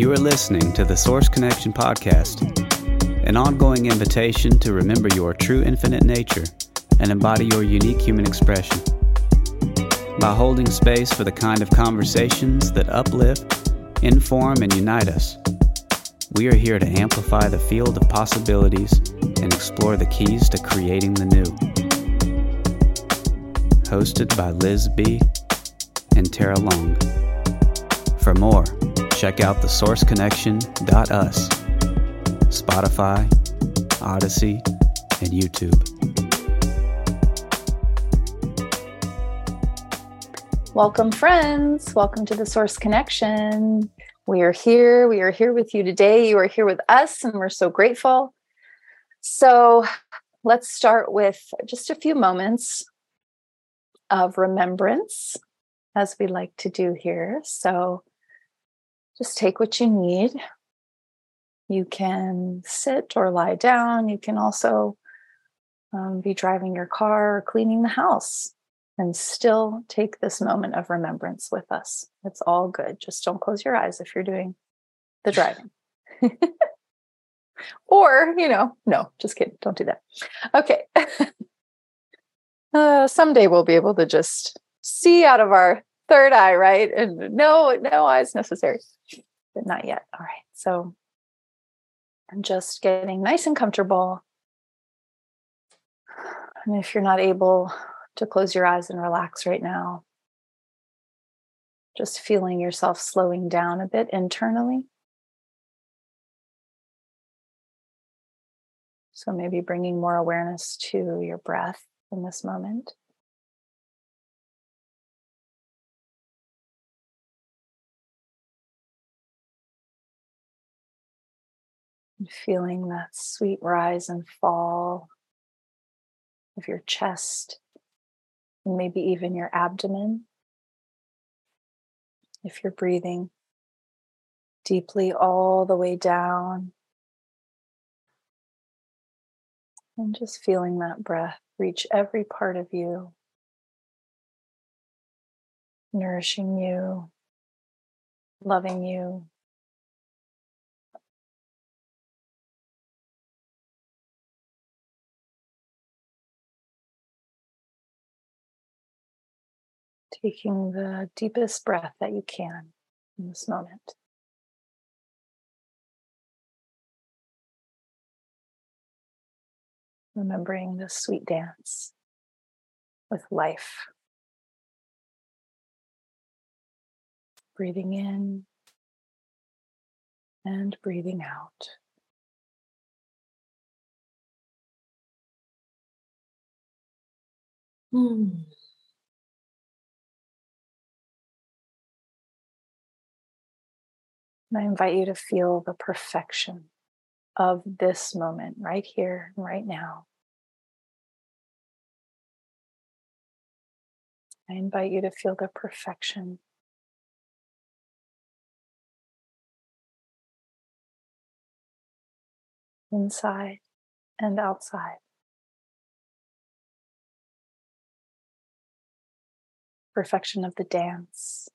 You are listening to the Source Connection Podcast, an ongoing invitation to remember your true infinite nature and embody your unique human expression. By holding space for the kind of conversations that uplift, inform, and unite us, we are here to amplify the field of possibilities and explore the keys to creating the new. Hosted by Liz B. and Tarah Long. For more, check out thesourceconnection.us, Spotify, Odysee, and YouTube. Welcome, friends. Welcome to the Source Connection. We are here. We are here with you today. You are here with us, and we're so grateful. So, let's start with just a few moments of remembrance, as we like to do here. So, just take what you need. You can sit or lie down. You can also um, be driving your car or cleaning the house and still take this moment of remembrance with us. It's all good. Just don't close your eyes if you're doing the driving. or, you know, no, just kidding. Don't do that. Okay. uh, someday we'll be able to just see out of our third eye, right? And no, no eyes necessary, but not yet. All right. So I'm just getting nice and comfortable. And if you're not able to close your eyes and relax right now. Just feeling yourself slowing down a bit internally. So maybe bringing more awareness to your breath in this moment. And feeling that sweet rise and fall of your chest and maybe even your abdomen. If you're breathing deeply all the way down, and just feeling that breath reach every part of you, nourishing you, loving you, taking the deepest breath that you can in this moment. Remembering this sweet dance with life. Breathing in and breathing out. Hmm. And I invite you to feel the perfection of this moment right here, right now. I invite you to feel the perfection inside and outside. Perfection of the dance,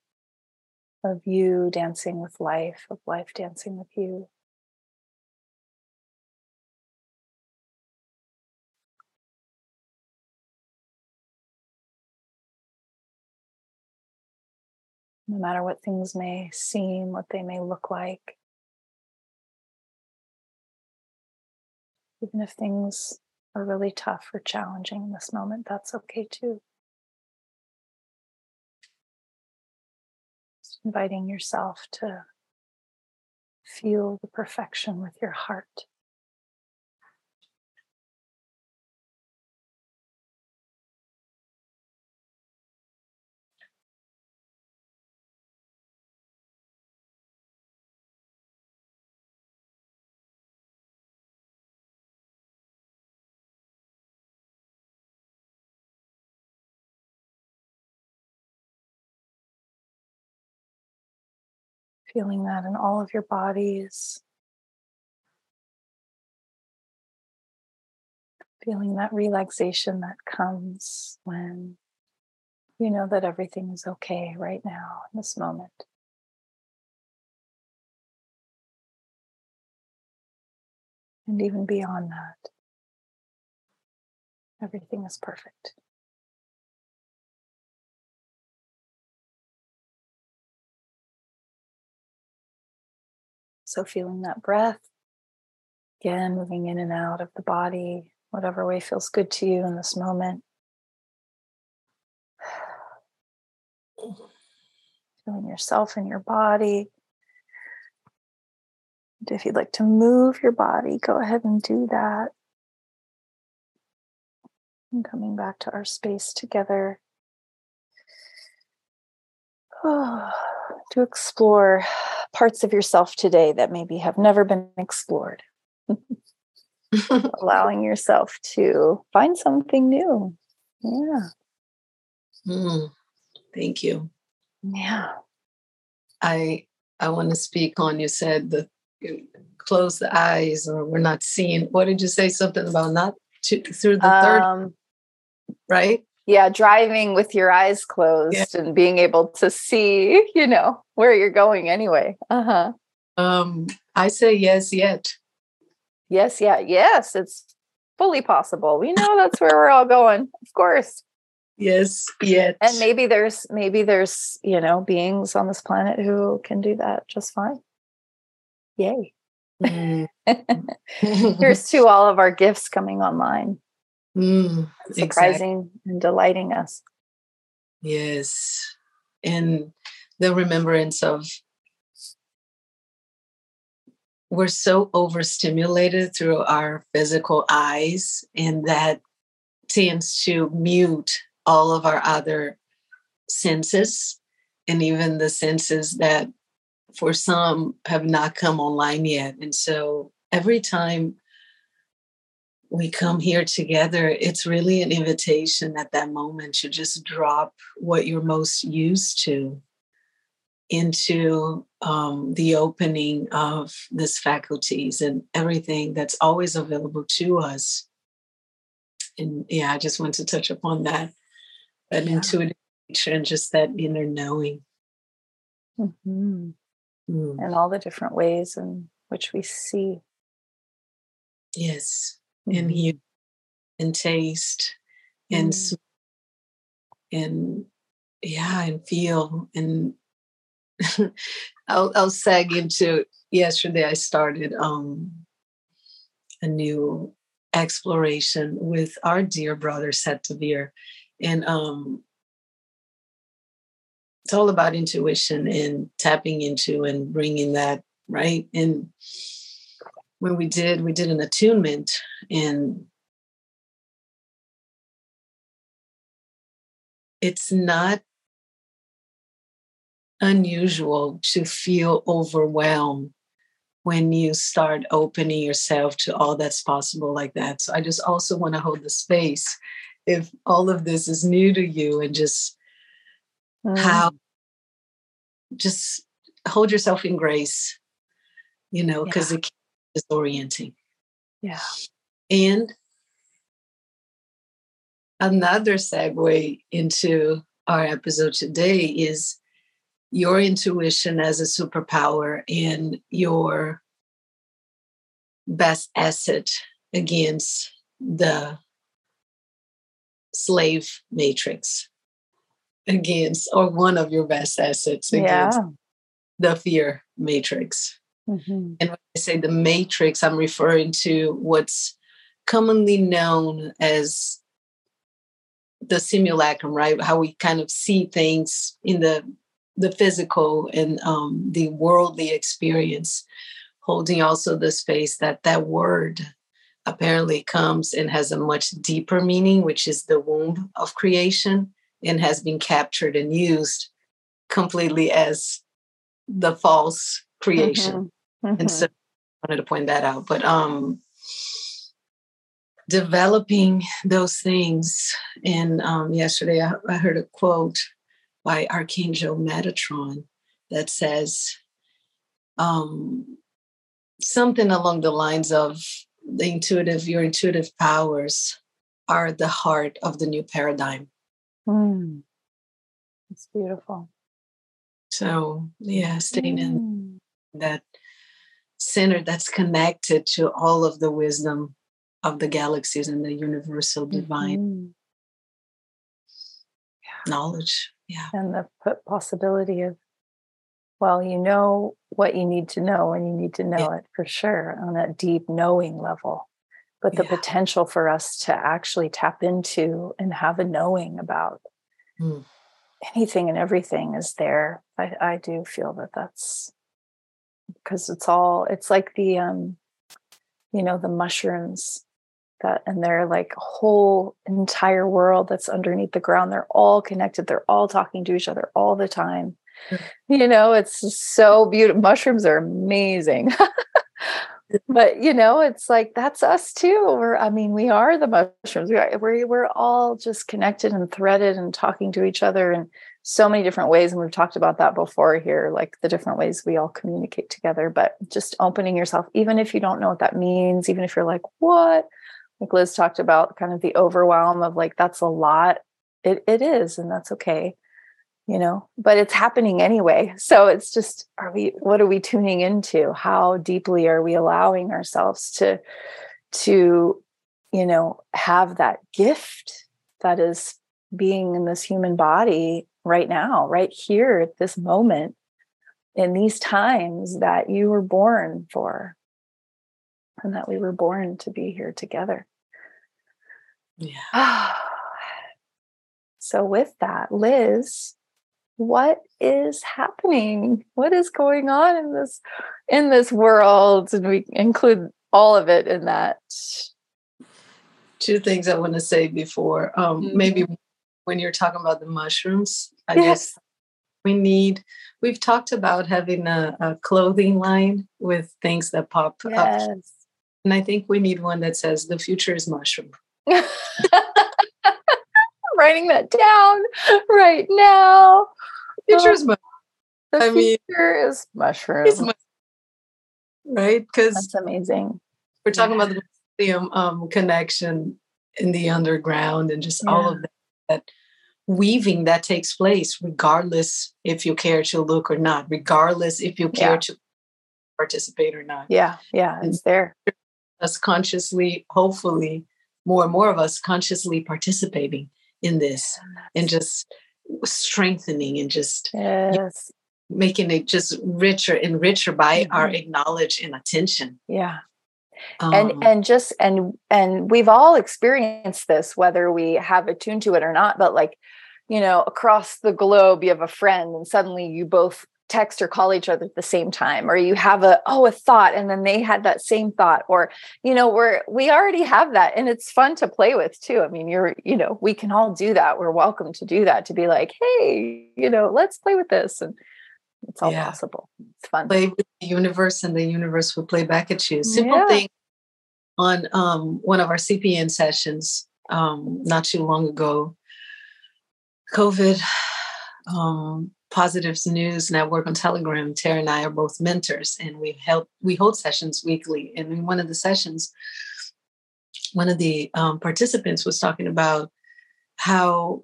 of you dancing with life, of life dancing with you. No matter what things may seem, what they may look like, even if things are really tough or challenging in this moment, that's okay too. Inviting yourself to feel the perfection with your heart. feeling that in all of your bodies. Feeling that relaxation that comes when you know that everything is okay right now in this moment. And even beyond that, everything is perfect. So, feeling that breath, again, moving in and out of the body, whatever way feels good to you in this moment. Feeling yourself in your body. And if you'd like to move your body, go ahead and do that. And coming back to our space together. Oh, to explore parts of yourself today that maybe have never been explored. Allowing yourself to find something new. Yeah. Mm, thank you. Yeah. I I want to speak on you said the close the eyes or we're not seeing. What did you say? Something about not to, through the third, Um, right? Yeah, driving with your eyes closed and being able to see, you know, where you're going anyway. Uh-huh. Um, I say yes yet. Yes, yeah, yes, it's fully possible. We know that's where we're all going, of course. Yes yet. And maybe there's maybe there's, you know, beings on this planet who can do that just fine. Yay. Mm. Here's to all of our gifts coming online, Mm, surprising and delighting us. Yes. And the remembrance of we're so overstimulated through our physical eyes, and that tends to mute all of our other senses and even the senses that for some have not come online yet. And so every time we come here together, it's really an invitation at that moment to just drop what you're most used to into um, the opening of this faculties and everything that's always available to us. And yeah, I just want to touch upon that, that Yeah. intuitive nature and just that inner knowing. Mhm. Mm, And all the different ways in which we see. Yes, and Mhm. hear and taste and Mm. sm- and yeah, and feel and I'll I'll sag into yesterday I started um a new exploration with our dear brother Setavir and um it's all about intuition and tapping into and bringing that right and when we did we did an attunement and it's not unusual to feel overwhelmed when you start opening yourself to all that's possible like that. So I just also want to hold the space if all of this is new to you and just Mm. how just hold yourself in grace, you know, because Yeah. it disorienting. Yeah. And another segue into our episode today is your intuition as a superpower and your best asset against the slave matrix against or one of your best assets against Yeah. the fear matrix Mhm. and when I say the matrix, I'm referring to what's commonly known as the simulacrum, right? How we kind of see things in the the physical and um, the worldly experience, holding also the space that that word apparently comes and has a much deeper meaning, which is the womb of creation, and has been captured and used completely as the false creation Mhm. and so I wanted to point that out but um developing those things and um yesterday I, I heard a quote by archangel metatron that says um something along the lines of the intuitive your intuitive powers are the heart of the new paradigm Mm. It's beautiful. so yeah staying in Mm. that center that's connected to all of the wisdom of the galaxies and the universal divine mm-hmm. knowledge. Yeah. And the possibility of, well, you know what you need to know and you need to know yeah. it for sure on that deep knowing level. But the yeah. potential for us to actually tap into and have a knowing about mm. anything and everything is there. I, I do feel that that's because it's all, it's like the, um, you know, the mushrooms that and they're like a whole entire world that's underneath the ground. They're all connected. They're all talking to each other all the time. You know it's so beautiful mushrooms are amazing. But you know it's like that's us too. We're i mean we are the mushrooms. We are, we're, we're all just connected and threaded and talking to each other in so many different ways and we've talked about that before here like the different ways we all communicate together but just opening yourself even if you don't know what that means even if you're like what like Liz talked about kind of the overwhelm of like that's a lot. It it is, and that's okay, you know, but it's happening anyway. So it's just are we what are we tuning into? How deeply are we allowing ourselves to to, you know, have that gift that is being in this human body right now, right here at this moment, in these times that you were born for and that we were born to be here together. Yeah. so, with that, Liz, what is happening? What is going on in this in this world? And we include all of it in that. Two things I want to say before. Um, mm-hmm. Maybe when you're talking about the mushrooms, I yes. just we need we've talked about having a, a clothing line with things that pop yes. up and I think we need one that says the future is mushroom. Writing that down right now. Future is mushroom. The I future mean, is mushroom. Is right? Because that's amazing. We're talking yeah. about the um, connection in the underground and just yeah. all of that, that weaving that takes place, regardless if you care to look or not, regardless if you care yeah. to participate or not. Yeah, yeah, it's there us consciously, hopefully, more and more of us consciously participating in this and just strengthening and just yes. making it just richer and richer by mm-hmm. our acknowledge and attention. Yeah. Um, and and just and and we've all experienced this whether we have attuned to it or not but like you know across the globe you have a friend and suddenly you both text or call each other at the same time or you have a oh a thought and then they had that same thought or you know we're we already have that and it's fun to play with too. I mean you're you know we can all do that. We're welcome to do that to be like hey you know let's play with this and it's all yeah. possible. It's fun. Play with the universe and the universe will play back at you. Simple yeah. thing on um, one of our cpn sessions um, not too long ago covid um, Positives News Network on Telegram, Tarah and I are both mentors, and we help we hold sessions weekly. And in one of the sessions, one of the um, participants was talking about how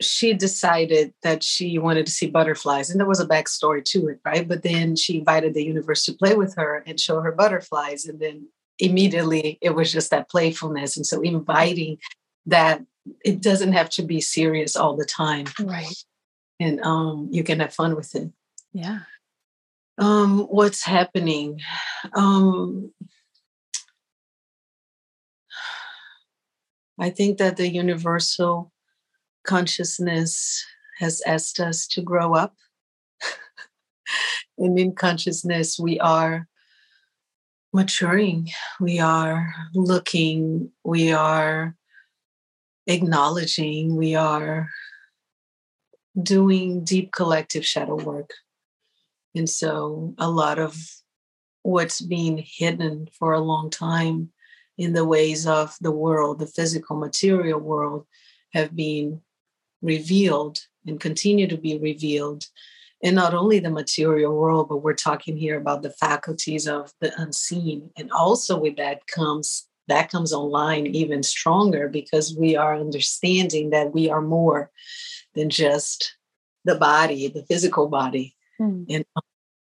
she decided that she wanted to see butterflies, and there was a backstory to it, right? But then she invited the universe to play with her and show her butterflies, and then immediately it was just that playfulness. And so inviting that it doesn't have to be serious all the time. Right and um, you can have fun with it. Yeah. Um, what's happening? Um, I think that the universal consciousness has asked us to grow up. and in consciousness, we are maturing, we are looking, we are acknowledging, we are doing deep collective shadow work. And so a lot of what's been hidden for a long time in the ways of the world, the physical material world, have been revealed and continue to be revealed. And not only the material world, but we're talking here about the faculties of the unseen. And also with that comes that comes online even stronger because we are understanding that we are more than just the body, the physical body. Mm. And um,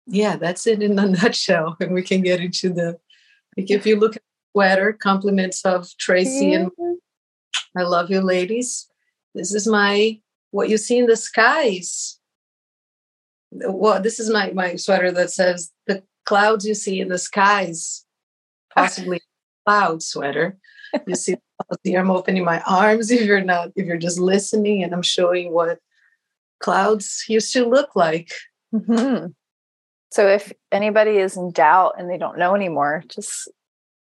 yeah, that's it in a nutshell. And we can get into the like if you look at the sweater, compliments of Tracy yeah. and mm-hmm. I love you, ladies. This is my what you see in the skies. Well, this is my my sweater that says the clouds you see in the skies, ah. possibly cloud sweater. You see I'm opening my arms if you're not if you're just listening and I'm showing what clouds used to look like. Mm-hmm. So if anybody is in doubt and they don't know anymore, just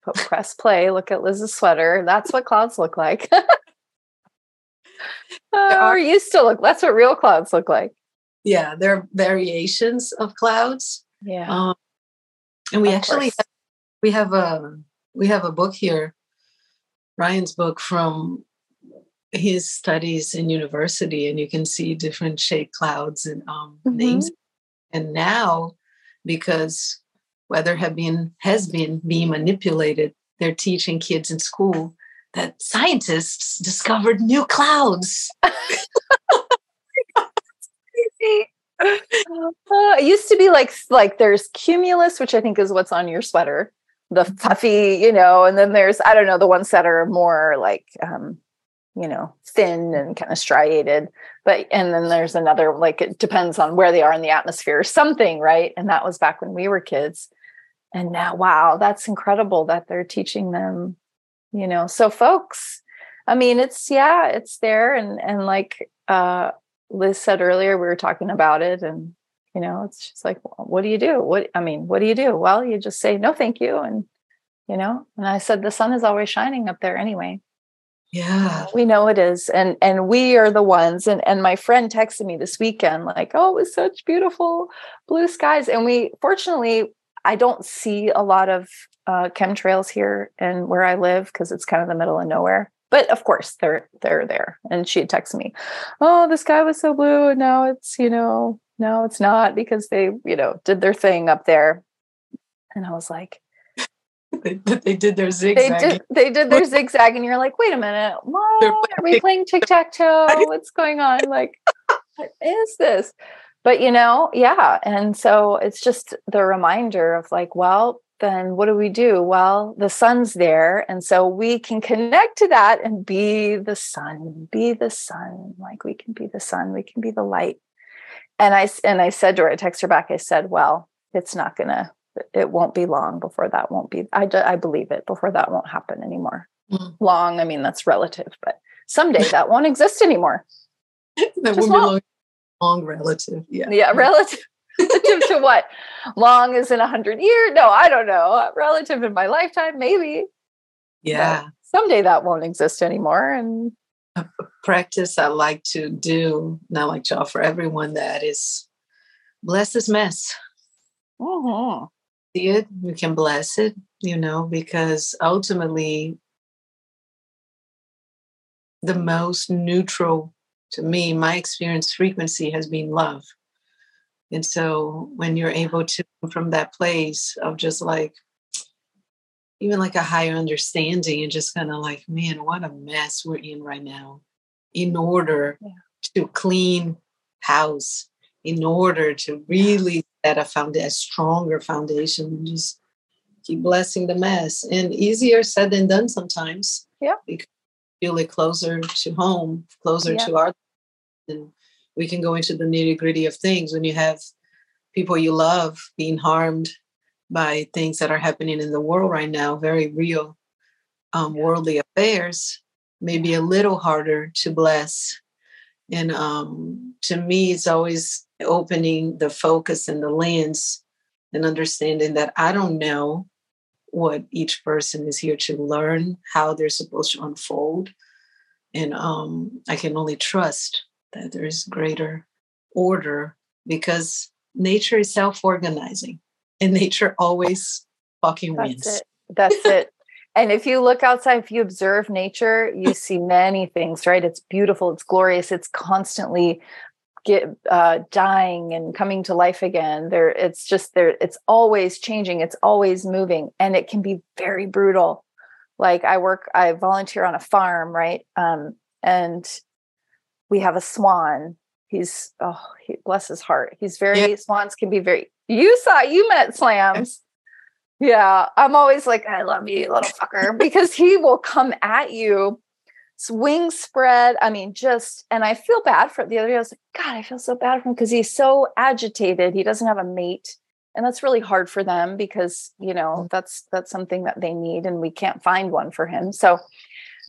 put press play, look at Liz's sweater. That's what clouds look like. uh, or used to look. That's what real clouds look like. Yeah, there are variations of clouds. Yeah. Um, and we of actually have, we have a we have a book here, Ryan's book from his studies in university, and you can see different shaped clouds and um, mm-hmm. names. And now because weather have been has been being manipulated. They're teaching kids in school that scientists discovered new clouds. uh, it used to be like like there's cumulus, which I think is what's on your sweater, the puffy, you know, and then there's I don't know the ones that are more like um, you know thin and kind of striated but and then there's another like it depends on where they are in the atmosphere or something right? And that was back when we were kids. And now wow that's incredible that they're teaching them you know so folks i mean it's yeah it's there and and like uh liz said earlier we were talking about it and you know it's just like what do you do what i mean what do you do well you just say no thank you and you know and i said the sun is always shining up there anyway yeah. We know it is. And and we are the ones. And and my friend texted me this weekend, like, oh, it was such beautiful blue skies. And we fortunately, I don't see a lot of uh, chemtrails here and where I live because it's kind of the middle of nowhere. But of course, they're they're there. And she had texted me, "Oh, the sky was so blue, and now it's you know now it's not because they you know did their thing up there." And I was like, they, they did their zigzag. They did, they did their zigzag, and you're like, wait a minute, what? Are we playing tic tac toe? What's going on? Like, what is this? But you know, yeah. And so it's just the reminder of like, well, then what do we do? Well, the sun's there. And so we can connect to that and be the sun, be the sun. Like we can be the sun, we can be the light. And I and I said to her, I text her back, I said, well, it's not gonna it won't be long before that won't be i, I believe it before that won't happen anymore. Mm. long i mean that's relative but someday that won't exist anymore. That won't be long, long relative yeah. Yeah relative relative to what? Long is in a hundred years no i don't know relative in my lifetime maybe. Yeah. someday that won't exist anymore and a practice i like to do not like to offer everyone that is bless this mess. Mm-hmm see it, you can bless it, you know, because ultimately the most neutral to me, my experience frequency has been love. And so when you're able to from that place of just like even like a higher understanding and just kind of like, man, what a mess we're in right now. In order yeah. to clean house, in order to really set a found a stronger foundation. Just keep blessing the mess, and easier said than done sometimes. Yeah, because feel it closer to home, closer yeah. to our, and we can go into the nitty gritty of things when you have people you love being harmed by things that are happening in the world right now, very real um, worldly affairs, maybe a little harder to bless. And um, to me, it's always opening the focus and the lens and understanding that I don't know what each person is here to learn, how they're supposed to unfold. And um, I can only trust that there is greater order because nature is self organizing and nature always fucking That's wins. It. That's it. And if you look outside, if you observe nature, you see many things, right? It's beautiful, it's glorious, it's constantly get uh, dying and coming to life again there it's just there it's always changing it's always moving and it can be very brutal like i work i volunteer on a farm right um, and we have a swan he's oh he, bless his heart he's very yeah. swans can be very You saw, you met Slams. Yeah. I'm always like, I love you, little fucker, because he will come at you, swing spread. I mean, just, and I feel bad for the other day. I was like, God, I feel so bad for him because he's so agitated. He doesn't have a mate. And that's really hard for them because, you know, mm. that's that's something that they need and we can't find one for him. So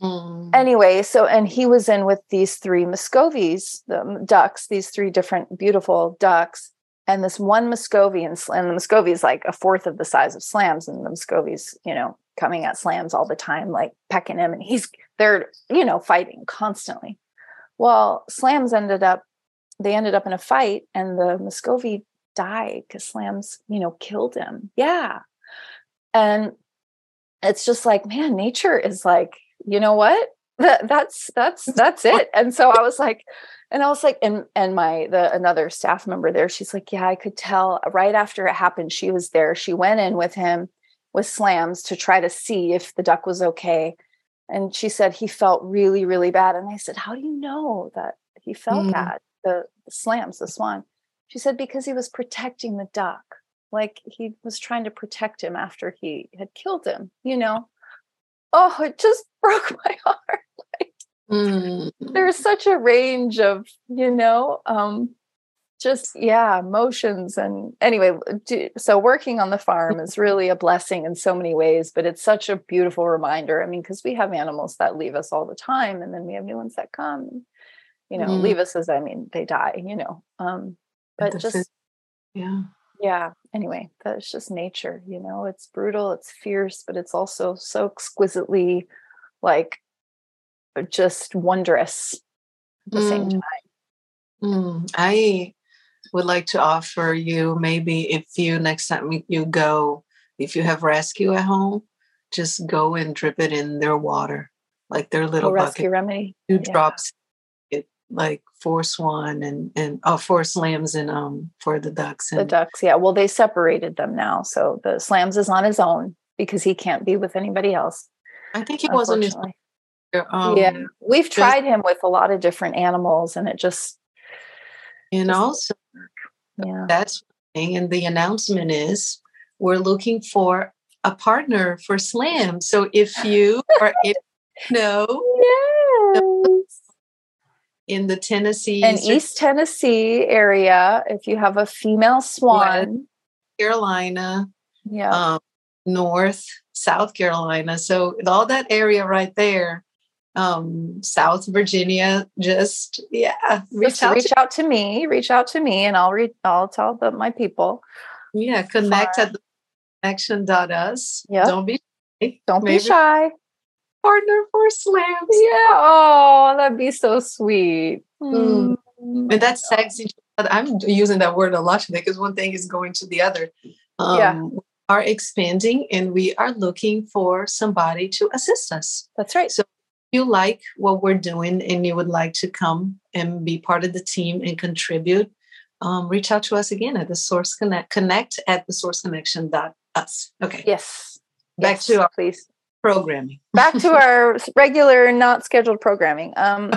Mm. Anyway, so and he was in with these three Muscovies, the ducks, these three different beautiful ducks, and this one Muscovy, and, the Muscovy is like a fourth of the size of Slams, and the Muscovies, you know, coming at Slams all the time, like pecking him, and he's they're you know fighting constantly. Well, Slams ended up, they ended up in a fight, and the Muscovy died because Slams, you know, killed him. Yeah, and it's just like man, nature is like you know what? That, that's that's that's it. And so I was like, and I was like, and and my the another staff member there, she's like, yeah, I could tell right after it happened, she was there. She went in with him with slams to try to see if the duck was okay. And she said he felt really, really bad. And I said, How do you know that he felt mm. bad? The, the slams, the swan. She said, Because he was protecting the duck. Like he was trying to protect him after he had killed him, you know? Oh, it just broke my heart. like, mm. There's such a range of, you know, um, just yeah, emotions and anyway. Do, so working on the farm is really a blessing in so many ways, but it's such a beautiful reminder. I mean, because we have animals that leave us all the time, and then we have new ones that come. You know, mm. leave us as I mean, they die. You know, um, but just yeah yeah anyway that's just nature you know it's brutal it's fierce but it's also so exquisitely like just wondrous at the mm. same time mm. i would like to offer you maybe if you next time you go if you have rescue at home just go and drip it in their water like their little oh, rescue remedy two yeah. drops like four swan and and oh four slams and um for the ducks and the ducks yeah well they separated them now so the slams is on his own because he can't be with anybody else i think he wasn't his um, yeah we've tried him with a lot of different animals and it just and also yeah. that's thing and the announcement is we're looking for a partner for slam so if you are if no yes in the Tennessee and East Tennessee area. If you have a female swan, Carolina, yeah, um, North, South Carolina. So all that area right there, um, South Virginia. Just yeah, reach, just out, reach to- out to me. Reach out to me, and I'll read. I'll tell the, my people. Yeah, connect at the connection.us. Yeah, don't be shy. don't Maybe. be shy partner for slams. Yeah. Oh, that'd be so sweet. Mm. Mm. And that's sexy. I'm using that word a lot today because one thing is going to the other. Um, yeah. We are expanding and we are looking for somebody to assist us. That's right. So if you like what we're doing and you would like to come and be part of the team and contribute, um, reach out to us again at the source connect connect at the source connection dot us. Okay. Yes. Back yes, to our please programming. Back to our regular, not scheduled programming. Um,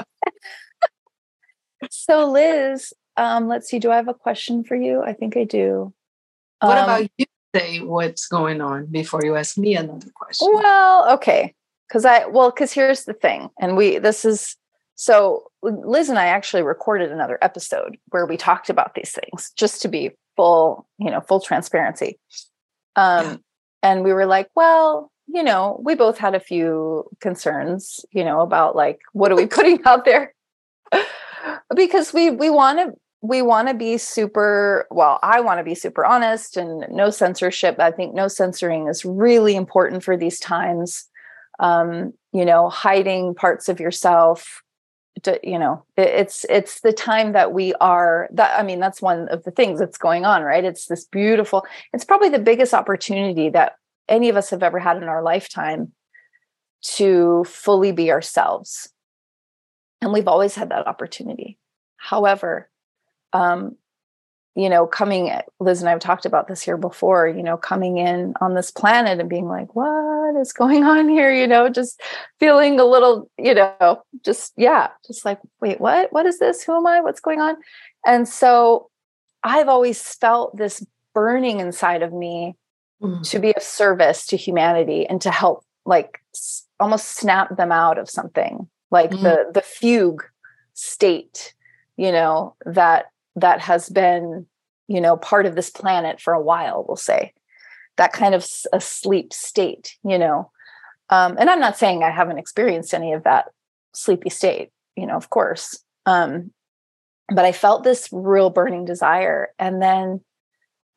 so, Liz, um, let's see. Do I have a question for you? I think I do. What um, about you? Say what's going on before you ask me another question. Well, okay, because I well, because here's the thing, and we this is so Liz and I actually recorded another episode where we talked about these things, just to be full, you know, full transparency. Um, yeah. and we were like, well, you know, we both had a few concerns, you know, about like what are we putting out there? because we we want to we want to be super well i want to be super honest and no censorship. I think no censoring is really important for these times. Um you know hiding parts of yourself to, you know it, it's it's the time that we are that i mean that's one of the things that's going on right? It's this beautiful it's probably the biggest opportunity that any of us have ever had in our lifetime to fully be ourselves. And we've always had that opportunity. However, um, you know, coming, Liz and I have talked about this here before, you know, coming in on this planet and being like, what is going on here? You know, just feeling a little, you know, just, yeah, just like, wait, what? What is this? Who am I? What's going on? And so I've always felt this burning inside of me Mm. to be of service to humanity and to help like s- almost snap them out of something like Mm. the the fugue state you know that that has been you know part of this planet for a while we'll say that kind of s- a sleep state you know um, and i'm not saying i haven't experienced any of that sleepy state you know of course um, but i felt this real burning desire and then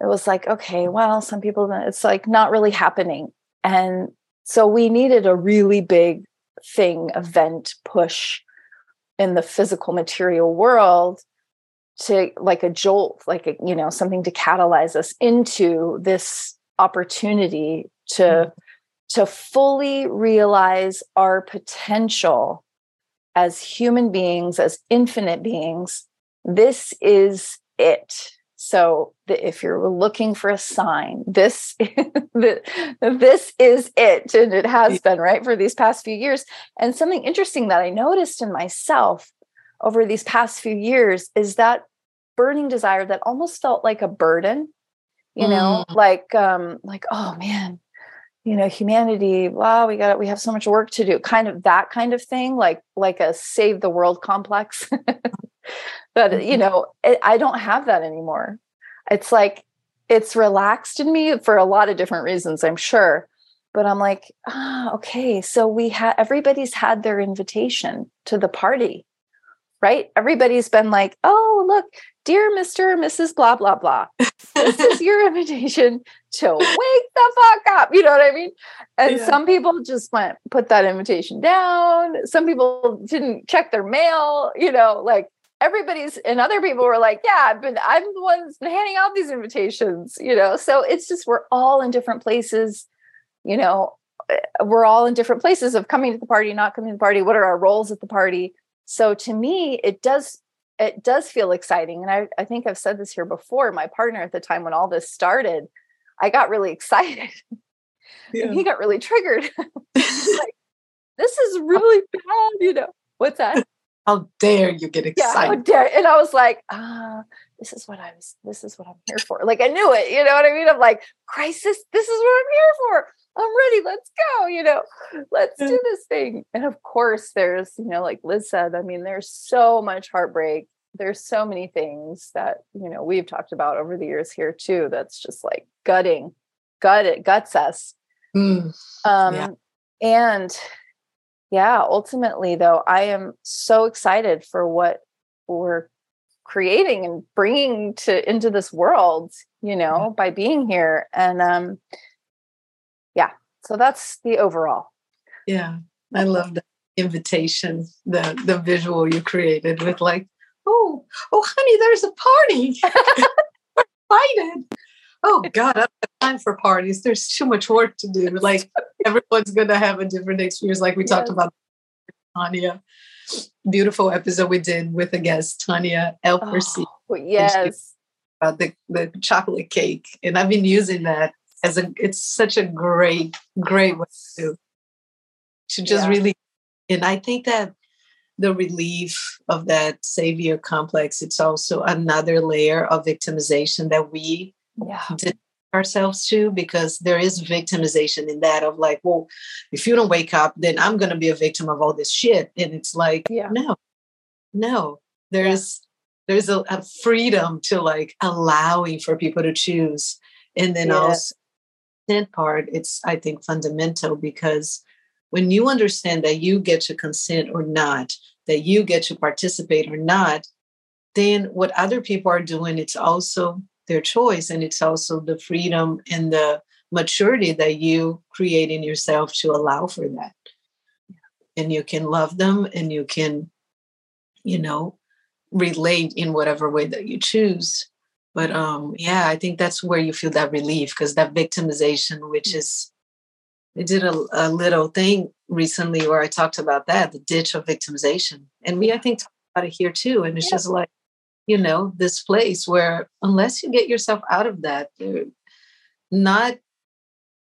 it was like okay well some people it's like not really happening. And so we needed a really big thing event push in the physical material world to like a jolt like a, you know something to catalyze us into this opportunity to Mhm. to fully realize our potential as human beings as infinite beings. This is it so the, if you're looking for a sign this the, this is it and it has been right for these past few years. And something interesting that i noticed in myself over these past few years is that burning desire that almost felt like a burden you know like um like oh man you know humanity wow we got we have so much work to do kind of that kind of thing like like a save the world complex but you Mhm. know it, i don't have that anymore it's like it's relaxed in me for a lot of different reasons i'm sure but i'm like ah okay so we had everybody's had their invitation to the party right everybody's been like oh look dear mr or mrs blah blah blah this is your invitation to wake the fuck up. You know what I mean? And Yeah. some people just went, put that invitation down. Some people didn't check their mail, you know, like everybody's, and other people were like, yeah, I've been, I'm the ones handing out these invitations, you know? So it's just, we're all in different places, you know, eh, we're all in different places of coming to the party, not coming to the party. What are our roles at the party? So to me, it does it does feel exciting. And I, I think I've said this here before. My partner at the time when all this started, I got really excited. Yeah. And he got really triggered. like, this is really bad, you know. What's that? How dare you get Yeah, how excited? dare. And I was like, ah, this is what I was, this is what I'm here for. Like I knew it, you know what I mean? I'm like, crisis, this is what I'm here for. I'm ready. Let's go, you know, let's do this thing. And of course, there's, you know, like Liz said, I mean, there's so much heartbreak. There's so many things that, you know, we've talked about over the years here too. That's just like gutting, gut it, guts us. Mm, Um, Yeah. And yeah, ultimately, though, I am so excited for what we're creating and bringing to into this world, you know, by being here. And um, yeah, so that's the overall. yeah, I love the invitation, the the visual you created with like, oh, oh, honey, there's a party. We're invited. Oh God, I don't have time for parties. There's too much work to do. Like everyone's gonna have a different experience, like we talked about Tanya. Beautiful episode we did with a guest, Tanya Elpercy. Oh, yes. about the, the chocolate cake and i've been using that as a it's such a great great way to to just Yeah. really and i think that the relief of that savior complex it's also another layer of victimization that we Yeah. did ourselves to because there is victimization in that of like well if you don't wake up then i'm going to be a victim of all this shit and it's like Yeah. no no there's there's a, a freedom to like allowing for people to choose and then Yeah. also consent part it's i think fundamental because when you understand that you get to consent or not that you get to participate or not then what other people are doing it's also their choice and it's also the freedom and the maturity that you create in yourself to allow for that and you can love them and you can you know relate in whatever way that you choose but um yeah i think that's where you feel that relief because that victimization which is I did a, a little thing recently where I talked about that, the ditch of victimization. And we, I think, talk about it here too. And it's Yeah. just like, you know, this place where unless you get yourself out of that, not,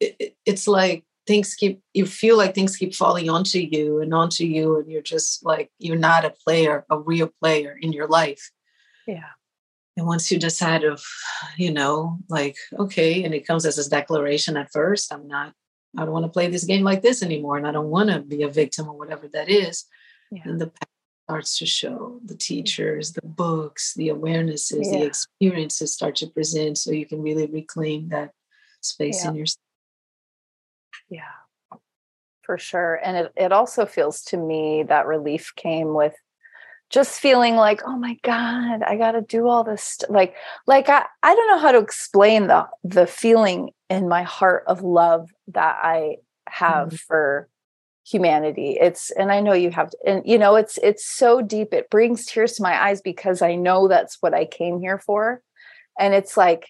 it, it- it's like things keep, you feel like things keep falling onto you and onto you. And you're just like, you're not a player, a real player in your life. Yeah. and once you decide of you know like okay and it comes as a declaration at first i'm not i don't want to play this game like this anymore and i don't want to be a victim or whatever that is yeah. and the starts to show the teachers the books the awarenesses yeah. the experiences start to present so you can really reclaim that space yeah. in yourself yeah for sure and it, it also feels to me that relief came with just feeling like oh my god i got to do all this st-. like like I, I don't know how to explain the the feeling in my heart of love that i have mm-hmm. for humanity. It's and i know you have and you know it's it's so deep. It brings tears to my eyes because i know that's what i came here for. And it's like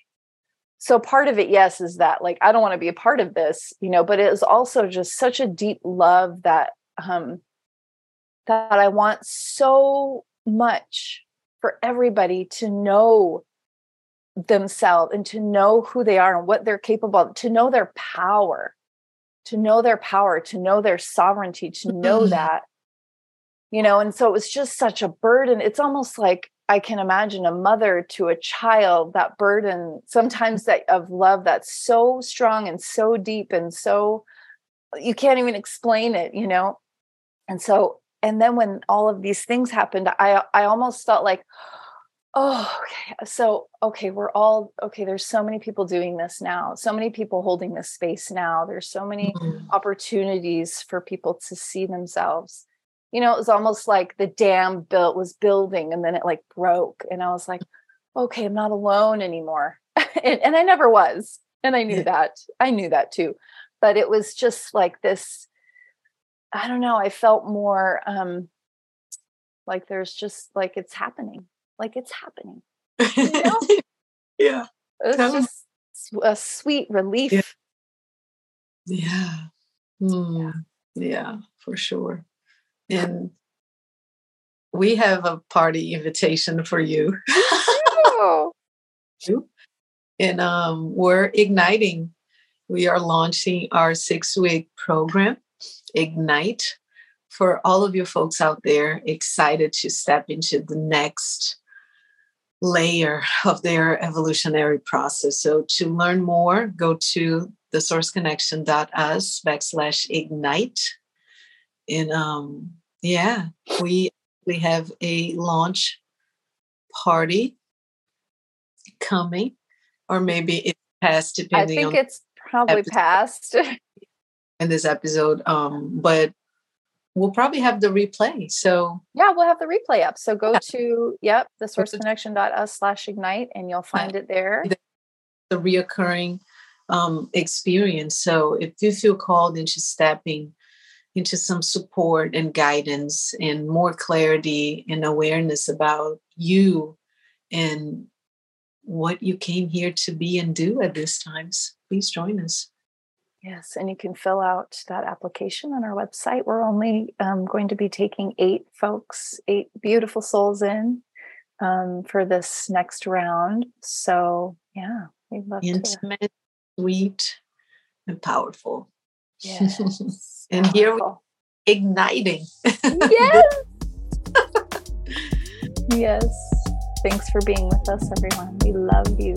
so part of it yes is that like i don't want to be a part of this you know but it is also just such a deep love that um that I want so much for everybody to know themselves and to know who they are and what they're capable of, to know their power, to know their power, to know their sovereignty, to know mm-hmm. that. You know, and so it was just such a burden. It's almost like I can imagine a mother to a child, that burden sometimes that of love that's so strong and so deep and so you can't even explain it, you know. And so and then when all of these things happened i i almost felt like oh okay so okay we're all okay there's so many people doing this now so many people holding this space now there's so many mm-hmm. opportunities for people to see themselves you know it was almost like the dam built was building and then it like broke and i was like okay i'm not alone anymore and, and i never was and i knew that i knew that too but it was just like this I don't know, I felt more um like there's just like it's happening. Like it's happening. You know? yeah. It's just a sweet relief. Yeah. Yeah. Mm. yeah, for sure. And we have a party invitation for you. and um, we're igniting. We are launching our six week program ignite for all of you folks out there excited to step into the next layer of their evolutionary process. So to learn more, go to the sourceconnection.us backslash ignite. And um, yeah, we we have a launch party coming, or maybe it's past depending. I think it's probably episode. past. in this episode. Um, but we'll probably have the replay. So yeah, we'll have the replay up. So go to yep, the sourceconnection.us slash ignite and you'll find it there. The reoccurring um, experience. So if you feel called into stepping into some support and guidance and more clarity and awareness about you and what you came here to be and do at this times, please join us. Yes, and you can fill out that application on our website. We're only um, going to be taking eight folks, eight beautiful souls in um, for this next round. So, yeah, we'd love intimate, to. sweet, and powerful. Yes, and powerful. here we're igniting. yes. yes. Thanks for being with us, everyone. We love you.